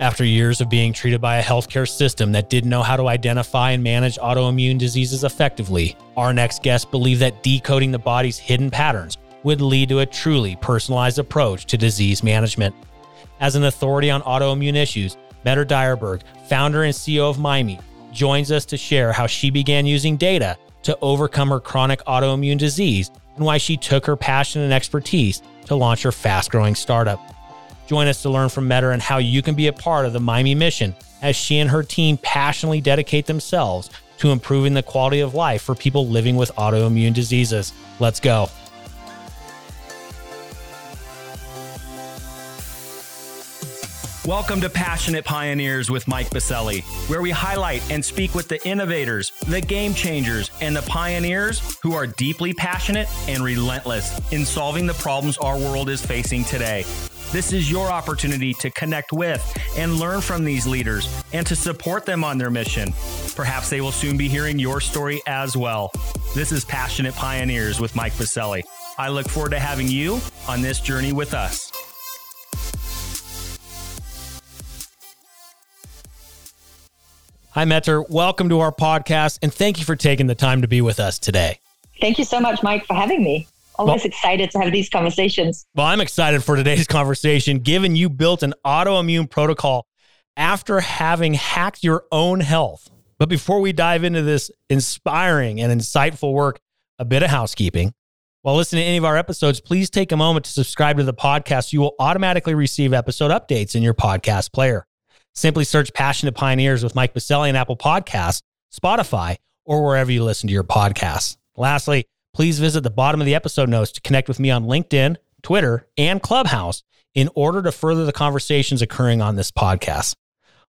After years of being treated by a healthcare system that didn't know how to identify and manage autoimmune diseases effectively, our next guest believed that decoding the body's hidden patterns would lead to a truly personalized approach to disease management. As an authority on autoimmune issues, Mette Dyrberg, founder and CEO of Mymee, joins us to share how she began using data to overcome her chronic autoimmune disease and why she took her passion and expertise to launch her fast growing startup. Join us to learn from Mette and how you can be a part of the Mymee mission as she and her team passionately dedicate themselves to improving the quality of life for people living with autoimmune diseases. Let's go. Welcome to Passionate Pioneers with Mike Biselli, where we highlight and speak with the innovators, the game changers, and the pioneers who are deeply passionate and relentless in solving the problems our world is facing today. This is your opportunity to connect with and learn from these leaders and to support them on their mission. Perhaps they will soon be hearing your story as well. This is Passionate Pioneers with Mike Biselli. I look forward to having you on this journey with us. Hi, Mette. Welcome to our podcast, and thank you for taking the time to be with us today. Thank you so much, Mike, for having me. Always well, excited to have these conversations. Well, I'm excited for today's conversation, given you built an autoimmune protocol after having hacked your own health. But before we dive into this inspiring and insightful work, a bit of housekeeping. While listening to any of our episodes, please take a moment to subscribe to the podcast. So you will automatically receive episode updates in your podcast player. Simply search Passionate Pioneers with Mike Biselli on Apple Podcasts, Spotify, or wherever you listen to your podcasts. Lastly, please visit the bottom of the episode notes to connect with me on LinkedIn, Twitter, and Clubhouse in order to further the conversations occurring on this podcast.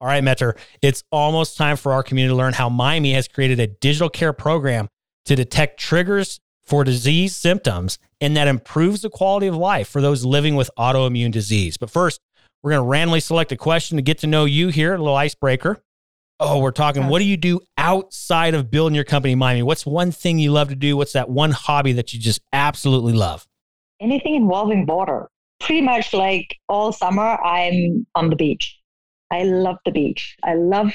All right, Mette, it's almost time for our community to learn how Mymee has created a digital care program to detect triggers for disease symptoms and that improves the quality of life for those living with autoimmune disease. But first, we're going to randomly select a question to get to know you here, a little icebreaker. Oh, we're talking, what do you do outside of building your company, Mymee? What's one thing you love to do? What's that one hobby that you just absolutely love? Anything involving water. Pretty much like all summer, I'm on the beach. I love the beach. I love,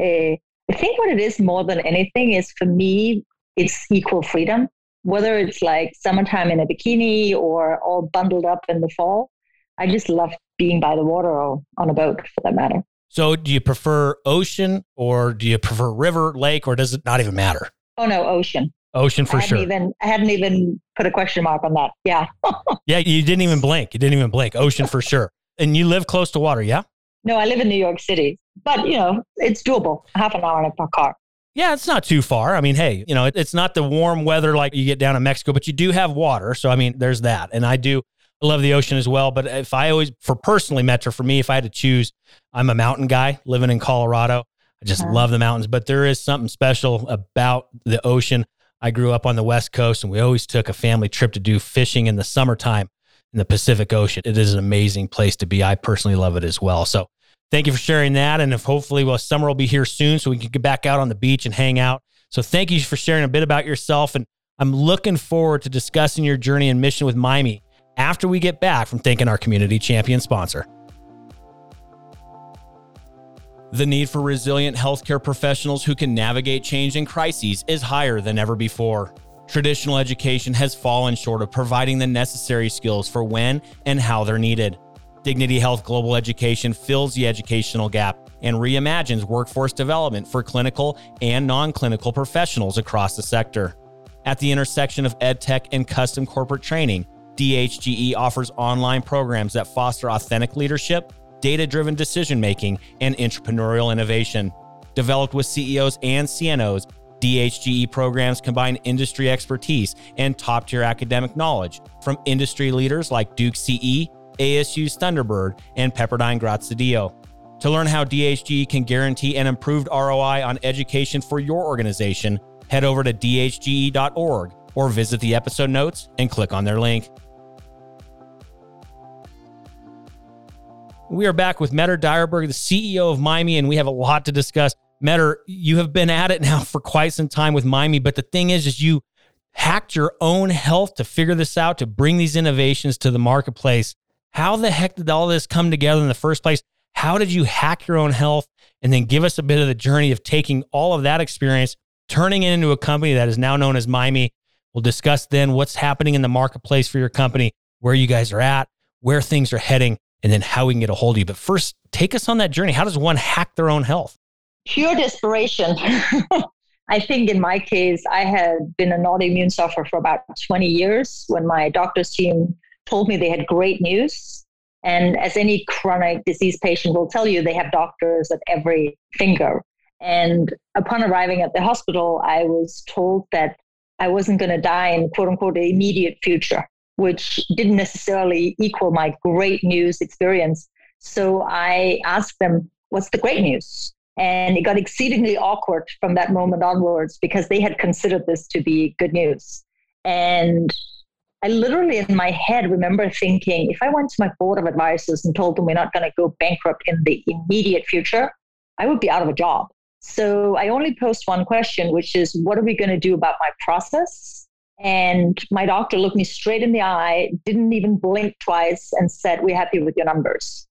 uh, I think what it is more than anything is for me, it's equal freedom. Whether it's like summertime in a bikini or all bundled up in the fall, I just love being by the water or on a boat for that matter. So, do you prefer ocean or do you prefer river, lake, or does it not even matter? Oh no, ocean. Ocean for I sure. Even I hadn't even put a question mark on that. Yeah. yeah, you didn't even blink. You didn't even blink. Ocean for sure. And you live close to water, yeah? No, I live in New York City, but you know it's doable. Half an hour in a car. Yeah, it's not too far. I mean, hey, you know, it's not the warm weather like you get down in Mexico, but you do have water. So, I mean, there's that. And I do I love the ocean as well. But if I always, for personally, Mette, for me, if I had to choose, I'm a mountain guy living in Colorado. I just uh-huh. love the mountains, but there is something special about the ocean. I grew up on the West Coast and we always took a family trip to do fishing in the summertime in the Pacific Ocean. It is an amazing place to be. I personally love it as well. So thank you for sharing that. And if hopefully, well, summer will be here soon so we can get back out on the beach and hang out. So thank you for sharing a bit about yourself. And I'm looking forward to discussing your journey and mission with Mymee after we get back from thanking our community champion sponsor. The need for resilient healthcare professionals who can navigate change and crises is higher than ever before. Traditional education has fallen short of providing the necessary skills for when and how they're needed. Dignity Health Global Education fills the educational gap and reimagines workforce development for clinical and non clinical professionals across the sector. At the intersection of EdTech and custom corporate training, DHGE offers online programs that foster authentic leadership, data driven decision making, and entrepreneurial innovation. Developed with CEOs and CNOs, DHGE programs combine industry expertise and top tier academic knowledge from industry leaders like Duke CE, ASU's Thunderbird, and Pepperdine Graziadio. To learn how DHGE can guarantee an improved ROI on education for your organization, head over to dhge.org or visit the episode notes and click on their link. We are back with Mette Dyrberg, the CEO of Mymee, and we have a lot to discuss. Mette, you have been at it now for quite some time with Mymee, but the thing is, is you hacked your own health to figure this out, to bring these innovations to the marketplace. How the heck did all this come together in the first place? How did you hack your own health? And then give us a bit of the journey of taking all of that experience, turning it into a company that is now known as Mymee. We'll discuss then what's happening in the marketplace for your company, where you guys are at, where things are heading, and then how we can get a hold of you. But first, take us on that journey. How does one hack their own health? Pure desperation. I think in my case, I had been an autoimmune sufferer for about 20 years when my doctor's team told me they had great news. And as any chronic disease patient will tell you, they have doctors at every finger. And upon arriving at the hospital, I was told that I wasn't going to die in quote unquote the immediate future, which didn't necessarily equal my great news experience. So I asked them, What's the great news? And it got exceedingly awkward from that moment onwards because they had considered this to be good news. And I literally, in my head, remember thinking if I went to my board of advisors and told them we're not going to go bankrupt in the immediate future, I would be out of a job. So I only posed one question, which is what are we going to do about my process? And my doctor looked me straight in the eye, didn't even blink twice, and said, We're happy with your numbers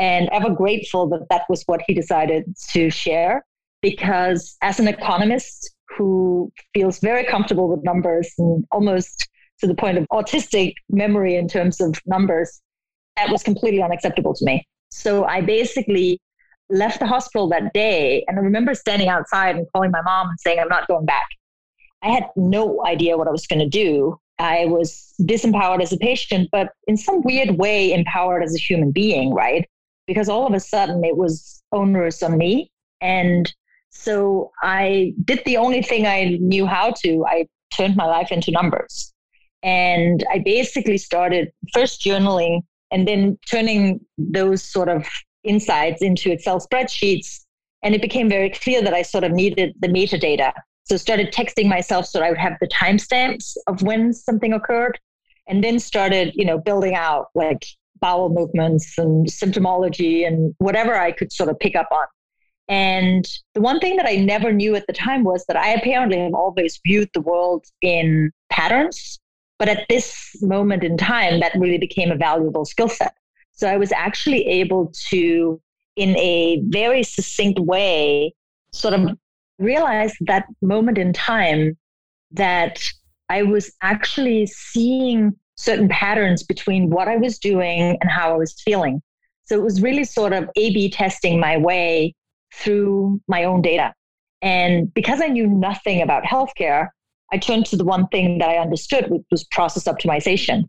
and ever grateful that that was what he decided to share. Because as an economist who feels very comfortable with numbers and almost to the point of autistic memory in terms of numbers, that was completely unacceptable to me. So I basically left the hospital that day. And I remember standing outside and calling my mom and saying, I'm not going back. I had no idea what I was going to do. I was disempowered as a patient, but in some weird way, empowered as a human being, right? because all of a sudden it was onerous on me. And so I did the only thing I knew how to. I turned my life into numbers. And I basically started first journaling and then turning those sort of insights into Excel spreadsheets. And it became very clear that I sort of needed the metadata. So started texting myself so I would have the timestamps of when something occurred. And then started, you know, building out like bowel movements and symptomology and whatever I could sort of pick up on. And the one thing that I never knew at the time was that I apparently have always viewed the world in patterns. But at this moment in time, that really became a valuable skill set. So I was actually able to, in a very succinct way, sort of realize that moment in time that I was actually seeing certain patterns between what I was doing and how I was feeling. So it was really sort of A B testing my way through my own data. And because I knew nothing about healthcare, I turned to the one thing that I understood, which was process optimization.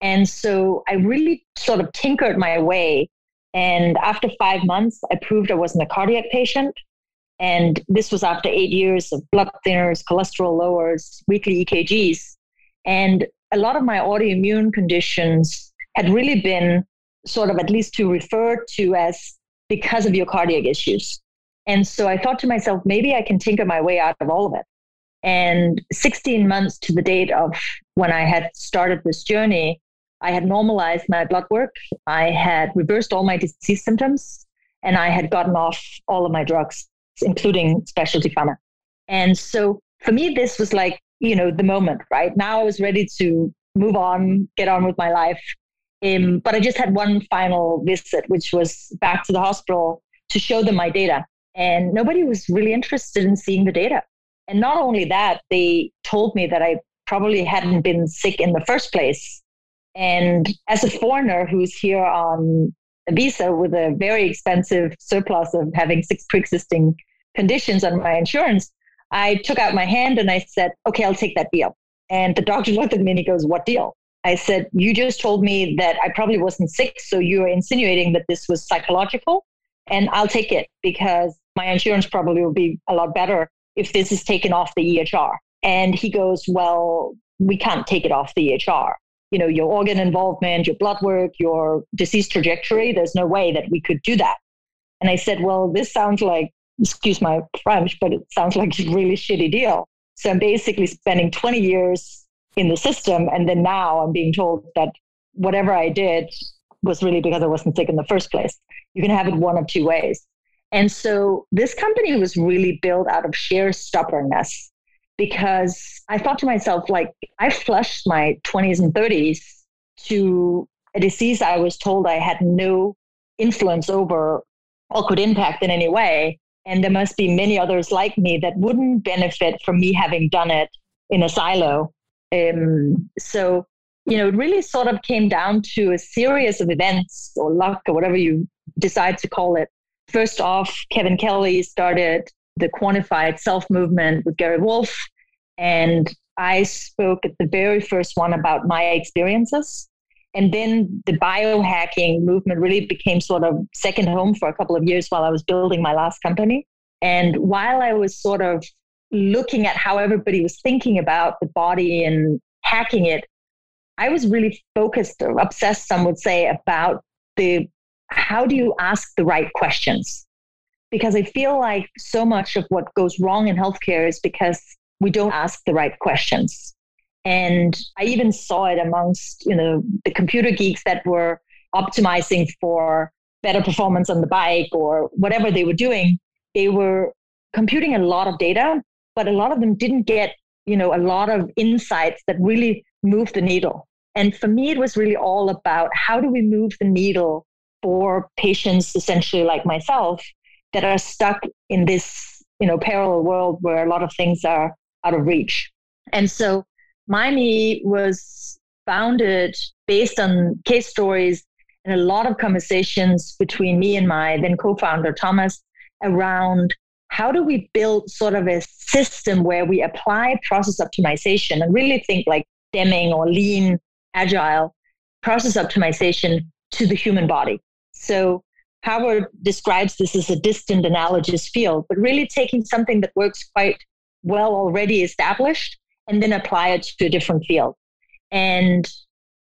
And so I really sort of tinkered my way. And after five months, I proved I wasn't a cardiac patient. And this was after eight years of blood thinners, cholesterol lowers, weekly EKGs. And a lot of my autoimmune conditions had really been sort of at least to refer to as because of your cardiac issues. And so I thought to myself, maybe I can tinker my way out of all of it. And 16 months to the date of when I had started this journey, I had normalized my blood work. I had reversed all my disease symptoms and I had gotten off all of my drugs, including specialty pharma. And so for me, this was like you know, the moment, right? Now I was ready to move on, get on with my life. Um, but I just had one final visit, which was back to the hospital to show them my data. And nobody was really interested in seeing the data. And not only that, they told me that I probably hadn't been sick in the first place. And as a foreigner who's here on a visa with a very expensive surplus of having six pre existing conditions on my insurance, I took out my hand and I said, okay, I'll take that deal. And the doctor looked at me and he goes, what deal? I said, you just told me that I probably wasn't sick. So you're insinuating that this was psychological. And I'll take it because my insurance probably will be a lot better if this is taken off the EHR. And he goes, well, we can't take it off the EHR. You know, your organ involvement, your blood work, your disease trajectory, there's no way that we could do that. And I said, well, this sounds like excuse my French, but it sounds like a really shitty deal. So I'm basically spending 20 years in the system. And then now I'm being told that whatever I did was really because I wasn't sick in the first place. You can have it one of two ways. And so this company was really built out of sheer stubbornness because I thought to myself, like, I flushed my 20s and 30s to a disease I was told I had no influence over or could impact in any way. And there must be many others like me that wouldn't benefit from me having done it in a silo. Um, so, you know, it really sort of came down to a series of events or luck or whatever you decide to call it. First off, Kevin Kelly started the quantified self movement with Gary Wolf. And I spoke at the very first one about my experiences. And then the biohacking movement really became sort of second home for a couple of years while I was building my last company. And while I was sort of looking at how everybody was thinking about the body and hacking it, I was really focused or obsessed, some would say, about the how do you ask the right questions? Because I feel like so much of what goes wrong in healthcare is because we don't ask the right questions. And I even saw it amongst, you know, the computer geeks that were optimizing for better performance on the bike or whatever they were doing. They were computing a lot of data, but a lot of them didn't get, you know, a lot of insights that really moved the needle. And for me, it was really all about how do we move the needle for patients essentially like myself that are stuck in this, you know, parallel world where a lot of things are out of reach. And so Mymee was founded based on case stories and a lot of conversations between me and my then co-founder Thomas around how do we build sort of a system where we apply process optimization and really think like Deming or lean agile process optimization to the human body. So Howard describes this as a distant analogous field, but really taking something that works quite well already established and then apply it to a different field. And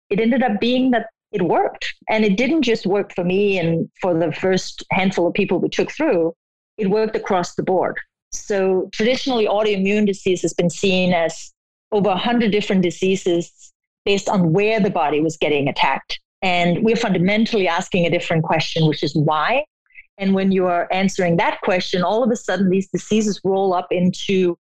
it ended up being that it worked. And it didn't just work for me and for the first handful of people we took through, it worked across the board. So traditionally, autoimmune disease has been seen as over 100 different diseases based on where the body was getting attacked. And we're fundamentally asking a different question, which is why. And when you are answering that question, all of a sudden these diseases roll up into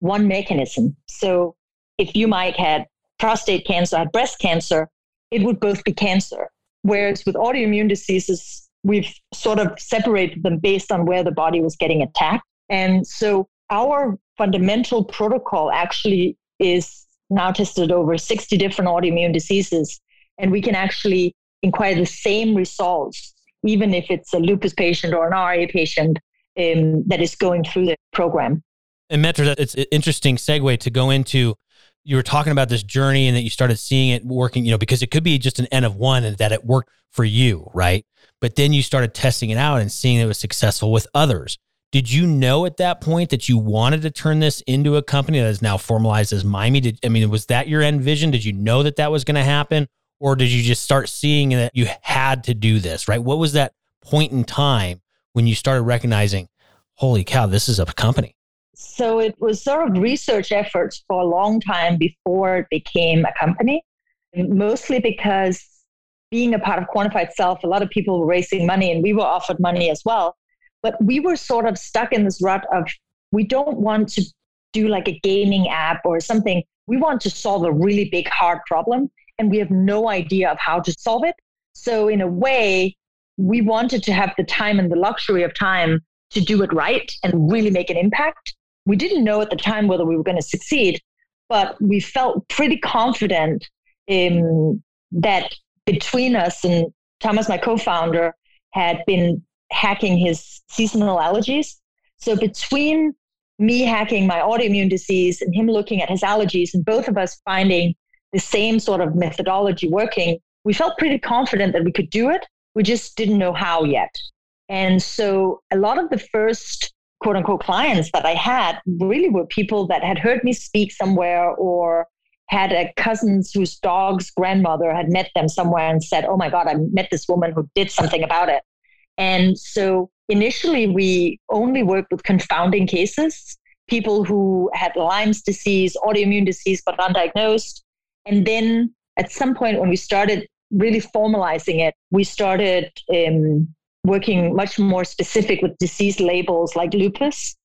one mechanism. So if you might had prostate cancer, had breast cancer, it would both be cancer. Whereas with autoimmune diseases, we've sort of separated them based on where the body was getting attacked. And so our fundamental protocol actually is now tested over 60 different autoimmune diseases. And we can actually inquire the same results, even if it's a lupus patient or an RA patient um, that is going through the program. And Mette, it's an interesting segue to go into. You were talking about this journey and that you started seeing it working, you know, because it could be just an N of one and that it worked for you, right? But then you started testing it out and seeing it was successful with others. Did you know at that point that you wanted to turn this into a company that is now formalized as Mymee? Did I mean was that your end vision? Did you know that that was going to happen, or did you just start seeing that you had to do this? Right? What was that point in time when you started recognizing, holy cow, this is a company? So it was sort of research efforts for a long time before it became a company, mostly because being a part of Quantified Self, a lot of people were raising money and we were offered money as well. But we were sort of stuck in this rut of we don't want to do like a gaming app or something. We want to solve a really big, hard problem and we have no idea of how to solve it. So, in a way, we wanted to have the time and the luxury of time to do it right and really make an impact. We didn't know at the time whether we were going to succeed, but we felt pretty confident in that between us and Thomas, my co founder, had been hacking his seasonal allergies. So between me hacking my autoimmune disease and him looking at his allergies, and both of us finding the same sort of methodology working, we felt pretty confident that we could do it. We just didn't know how yet. And so a lot of the first quote unquote clients that I had really were people that had heard me speak somewhere or had a cousins whose dog's grandmother had met them somewhere and said, Oh my God, I met this woman who did something about it. And so initially, we only worked with confounding cases, people who had Lyme's disease, autoimmune disease, but undiagnosed. And then at some point, when we started really formalizing it, we started um, working much more specific with disease labels like lupus.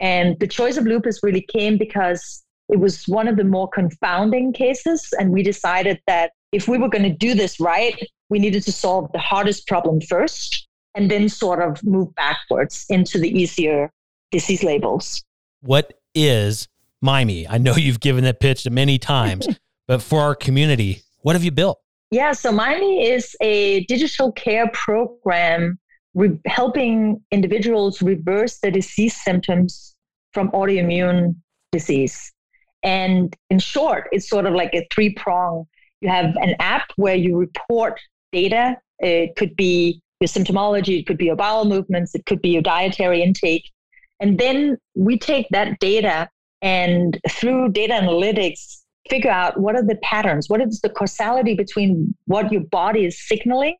And the choice of lupus really came because it was one of the more confounding cases. And we decided that if we were going to do this right, we needed to solve the hardest problem first. and then sort of move backwards into the easier disease labels. What is Mymee? I know you've given that pitch many times, but for our community, what have you built? Yeah, so Mymee is a digital care program re- helping individuals reverse the disease symptoms from autoimmune disease. And in short, it's sort of like a three prong. You have an app where you report data. It could be your symptomology, it could be your bowel movements, it could be your dietary intake. And then we take that data and through data analytics, figure out what are the patterns, what is the causality between what your body is signaling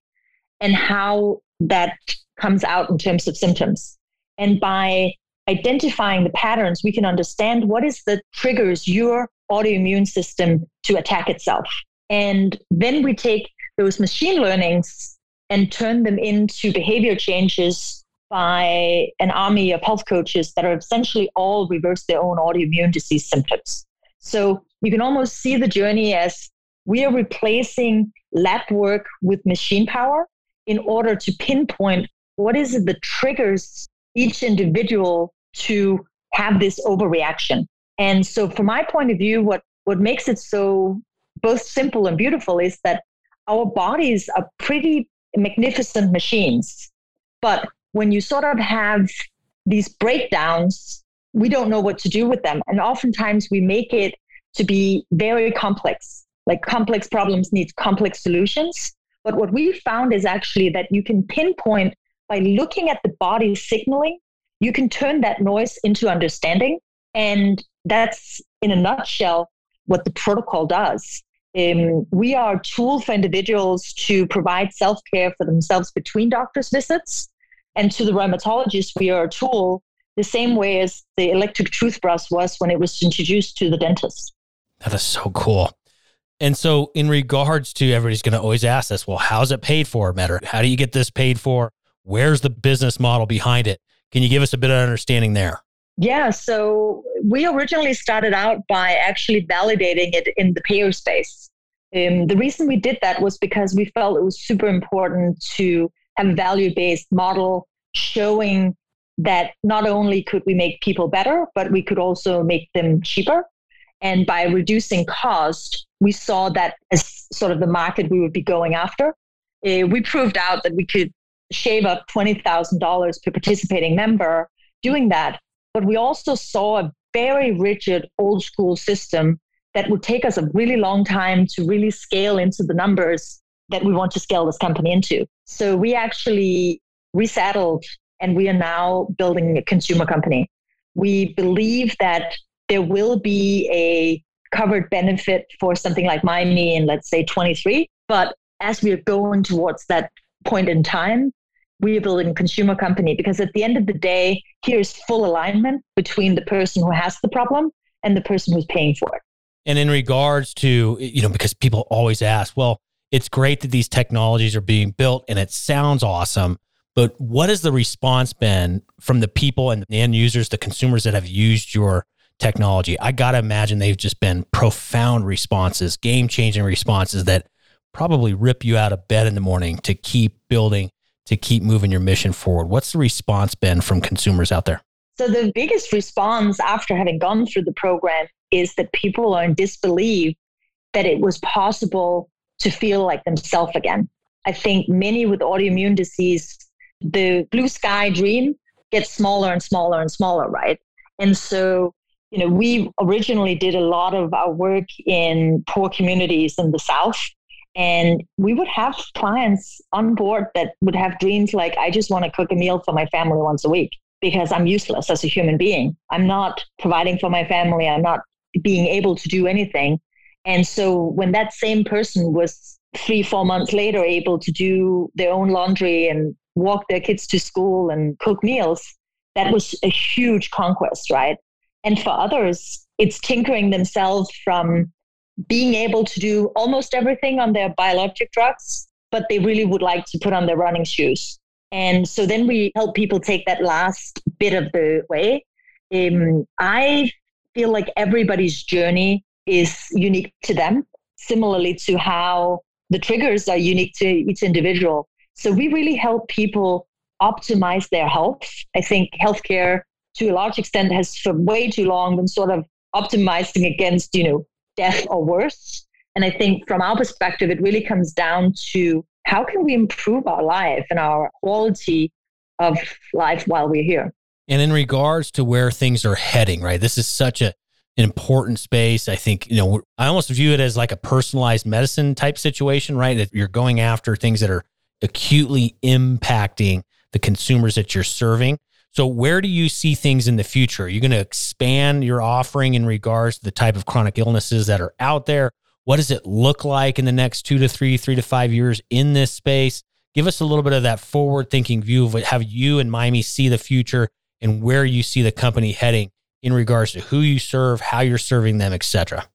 and how that comes out in terms of symptoms. And by identifying the patterns, we can understand what is the triggers your autoimmune system to attack itself. And then we take those machine learnings and turn them into behavior changes by an army of health coaches that are essentially all reverse their own autoimmune disease symptoms. So you can almost see the journey as we are replacing lab work with machine power in order to pinpoint what is it that triggers each individual to have this overreaction. And so, from my point of view, what, what makes it so both simple and beautiful is that our bodies are pretty magnificent machines. But when you sort of have these breakdowns, we don't know what to do with them. And oftentimes we make it to be very complex. Like complex problems need complex solutions. But what we found is actually that you can pinpoint by looking at the body signaling, you can turn that noise into understanding. And that's in a nutshell what the protocol does. Um, we are a tool for individuals to provide self care for themselves between doctor's visits. And to the rheumatologist, we are a tool the same way as the electric toothbrush was when it was introduced to the dentist. That is so cool. And so, in regards to everybody's going to always ask us, well, how's it paid for, Mette? How do you get this paid for? Where's the business model behind it? Can you give us a bit of understanding there? Yeah, so we originally started out by actually validating it in the payer space. Um, the reason we did that was because we felt it was super important to have a value based model showing that not only could we make people better, but we could also make them cheaper. And by reducing cost, we saw that as sort of the market we would be going after. Uh, we proved out that we could shave up $20,000 per participating member doing that. But we also saw a very rigid old school system that would take us a really long time to really scale into the numbers that we want to scale this company into. So we actually resettled and we are now building a consumer company. We believe that there will be a covered benefit for something like Mymee in, let's say, 23. But as we are going towards that point in time, we are building a consumer company because at the end of the day, here's full alignment between the person who has the problem and the person who's paying for it. And in regards to, you know, because people always ask, well, it's great that these technologies are being built and it sounds awesome, but what has the response been from the people and the end users, the consumers that have used your technology? I got to imagine they've just been profound responses, game changing responses that probably rip you out of bed in the morning to keep building, to keep moving your mission forward. What's the response been from consumers out there? So, the biggest response after having gone through the program is that people are in disbelief that it was possible to feel like themselves again. I think many with autoimmune disease, the blue sky dream gets smaller and smaller and smaller, right? And so you know, we originally did a lot of our work in poor communities in the South. And we would have clients on board that would have dreams like, I just want to cook a meal for my family once a week because I'm useless as a human being. I'm not providing for my family. I'm not being able to do anything. And so when that same person was three, four months later able to do their own laundry and walk their kids to school and cook meals, that was a huge conquest, right? And for others, it's tinkering themselves from being able to do almost everything on their biologic drugs, but they really would like to put on their running shoes. And so then we help people take that last bit of the way. Um, I feel like everybody's journey is unique to them, similarly to how the triggers are unique to each individual. So we really help people optimize their health. I think healthcare, to a large extent, has for way too long been sort of optimizing against, you know, death or worse. And I think from our perspective, it really comes down to how can we improve our life and our quality of life while we're here. And in regards to where things are heading, right? This is such a an important space. I think, you know, I almost view it as like a personalized medicine type situation, right? That you're going after things that are acutely impacting the consumers that you're serving. So, where do you see things in the future? Are you going to expand your offering in regards to the type of chronic illnesses that are out there? What does it look like in the next two to three, three to five years in this space? Give us a little bit of that forward thinking view of how you and Mymee see the future and where you see the company heading in regards to who you serve, how you're serving them, etc.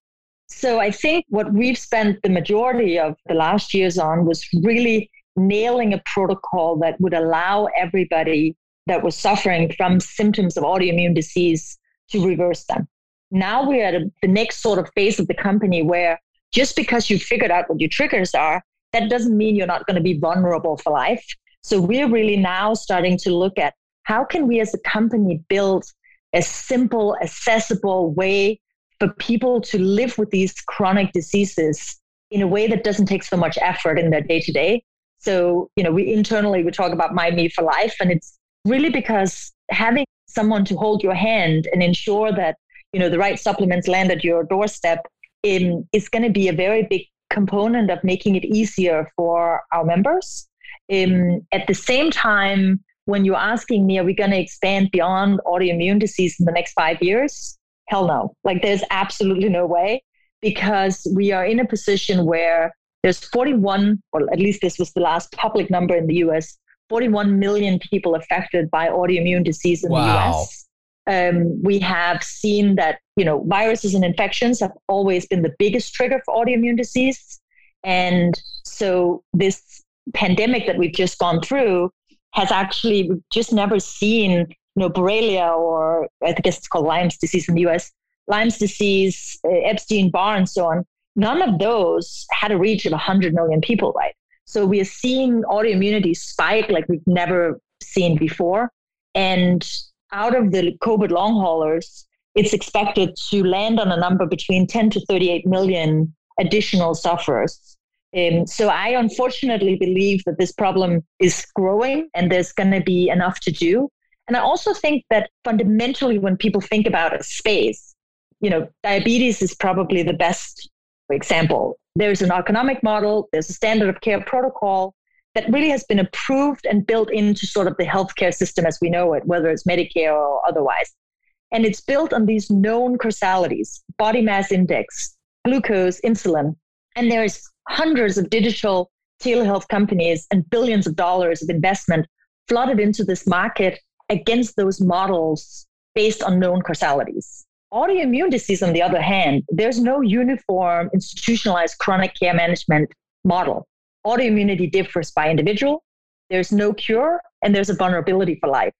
So I think what we've spent the majority of the last years on was really nailing a protocol that would allow everybody that was suffering from symptoms of autoimmune disease to reverse them. Now we're at a, the next sort of phase of the company where just because you figured out what your triggers are, that doesn't mean you're not going to be vulnerable for life. So we're really now starting to look at how can we as a company build a simple, accessible way for people to live with these chronic diseases in a way that doesn't take so much effort in their day to day. So, you know, we internally we talk about Mymee for life, and it's really because having someone to hold your hand and ensure that you know the right supplements land at your doorstep in, is going to be a very big component of making it easier for our members. Um, at the same time, when you're asking me, are we going to expand beyond autoimmune disease in the next five years? Hell no. Like there's absolutely no way because we are in a position where there's 41, or at least this was the last public number in the US, 41 million people affected by autoimmune disease in wow. the US. Um, we have seen that you know viruses and infections have always been the biggest trigger for autoimmune disease, and so this pandemic that we've just gone through has actually just never seen you know Borrelia or I guess it's called Lyme's disease in the U.S. Lyme's disease, uh, Epstein Barr, and so on. None of those had a reach of 100 million people, right? So we are seeing autoimmunity spike like we've never seen before. And out of the COVID long haulers, it's expected to land on a number between 10 to 38 million additional sufferers. Um, so I unfortunately believe that this problem is growing and there's going to be enough to do. And I also think that fundamentally, when people think about a space, you know, diabetes is probably the best example. There's an economic model, there's a standard of care protocol that really has been approved and built into sort of the healthcare system as we know it, whether it's Medicare or otherwise. And it's built on these known causalities body mass index, glucose, insulin. And there's hundreds of digital telehealth companies and billions of dollars of investment flooded into this market against those models based on known causalities. Autoimmune disease, on the other hand, there's no uniform institutionalized chronic care management model. Autoimmunity differs by individual. There's no cure, and there's a vulnerability for life.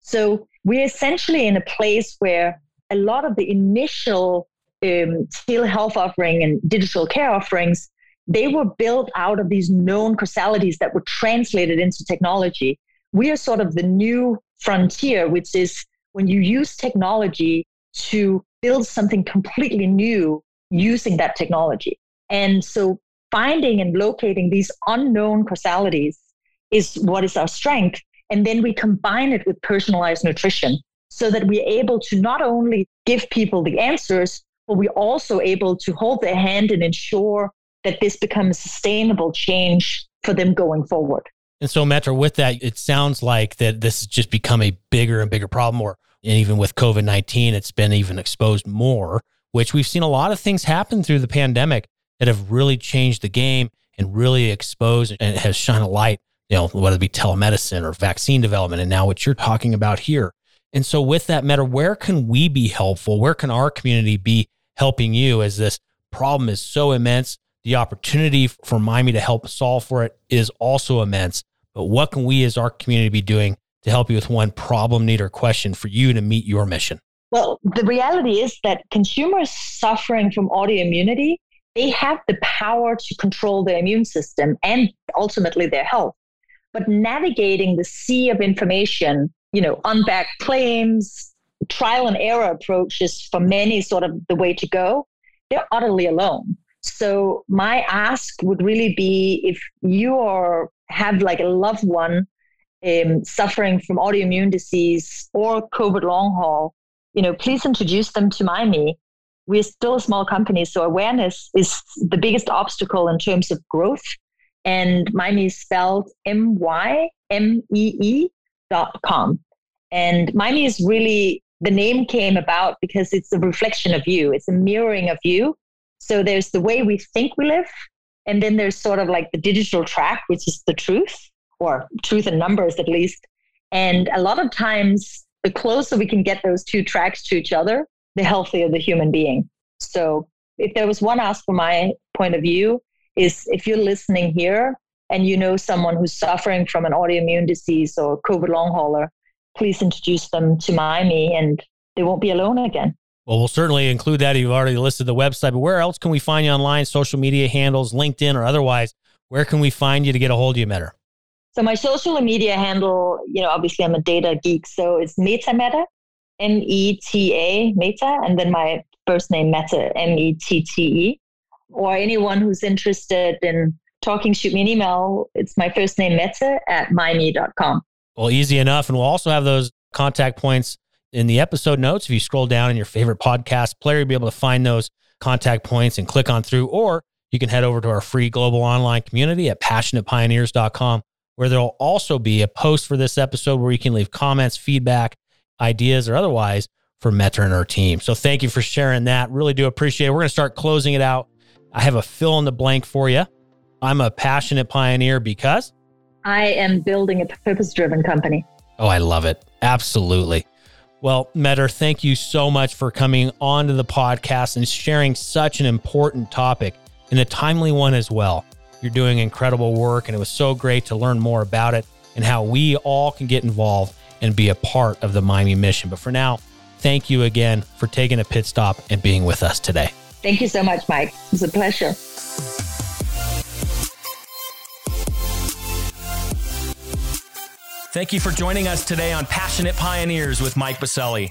So we're essentially in a place where a lot of the initial um, telehealth offering and digital care offerings they were built out of these known causalities that were translated into technology. We are sort of the new frontier, which is when you use technology to build something completely new using that technology. And so finding and locating these unknown causalities is what is our strength. And then we combine it with personalized nutrition so that we're able to not only give people the answers, but we're also able to hold their hand and ensure that this becomes sustainable change for them going forward. And so, Mette, with that, it sounds like that this has just become a bigger and bigger problem, or and even with COVID 19, it's been even exposed more, which we've seen a lot of things happen through the pandemic that have really changed the game and really exposed and has shone a light, you know, whether it be telemedicine or vaccine development, and now what you're talking about here. And so, with that Mette, where can we be helpful? Where can our community be helping you as this problem is so immense? The opportunity for Mymee to help solve for it is also immense. But what can we as our community be doing to help you with one problem, need, or question for you to meet your mission? Well, the reality is that consumers suffering from autoimmunity, they have the power to control their immune system and ultimately their health. but navigating the sea of information, you know, unbacked claims, trial and error approaches for many sort of the way to go, they're utterly alone. So my ask would really be if you are have like a loved one um, suffering from autoimmune disease or COVID long haul, you know, please introduce them to Mymee. We're still a small company, so awareness is the biggest obstacle in terms of growth. And Mymee is spelled M Y M E E dot com. And Mymee is really the name came about because it's a reflection of you, it's a mirroring of you. So there's the way we think we live, and then there's sort of like the digital track, which is the truth or truth in numbers at least. And a lot of times, the closer we can get those two tracks to each other, the healthier the human being. So if there was one ask from my point of view, is if you're listening here and you know someone who's suffering from an autoimmune disease or COVID long hauler, please introduce them to Mymee and they won't be alone again. Well, we'll certainly include that. You've already listed the website, but where else can we find you online, social media handles, LinkedIn or otherwise? Where can we find you to get a hold of you, Mette? So my social media handle, you know, obviously I'm a data geek, so it's Meta Meta, M E T A Meta, and then my first name Mette, M E T T E. Or anyone who's interested in talking, shoot me an email. It's my first name Mette at mymee.com. Well, easy enough. And we'll also have those contact points in the episode notes. If you scroll down in your favorite podcast player, you'll be able to find those contact points and click on through, or you can head over to our free global online community at passionatepioneers.com, where there'll also be a post for this episode where you can leave comments, feedback, ideas, or otherwise for Mette and her team. So thank you for sharing that. Really do appreciate it. We're going to start closing it out. I have a fill in the blank for you. I'm a passionate pioneer because I am building a purpose driven company. Oh, I love it. Absolutely. Well, Mette, thank you so much for coming onto the podcast and sharing such an important topic and a timely one as well. You're doing incredible work, and it was so great to learn more about it and how we all can get involved and be a part of the Mymee mission. But for now, thank you again for taking a pit stop and being with us today. Thank you so much, Mike. It was a pleasure. Thank you for joining us today on Passionate Pioneers with Mike Biselli.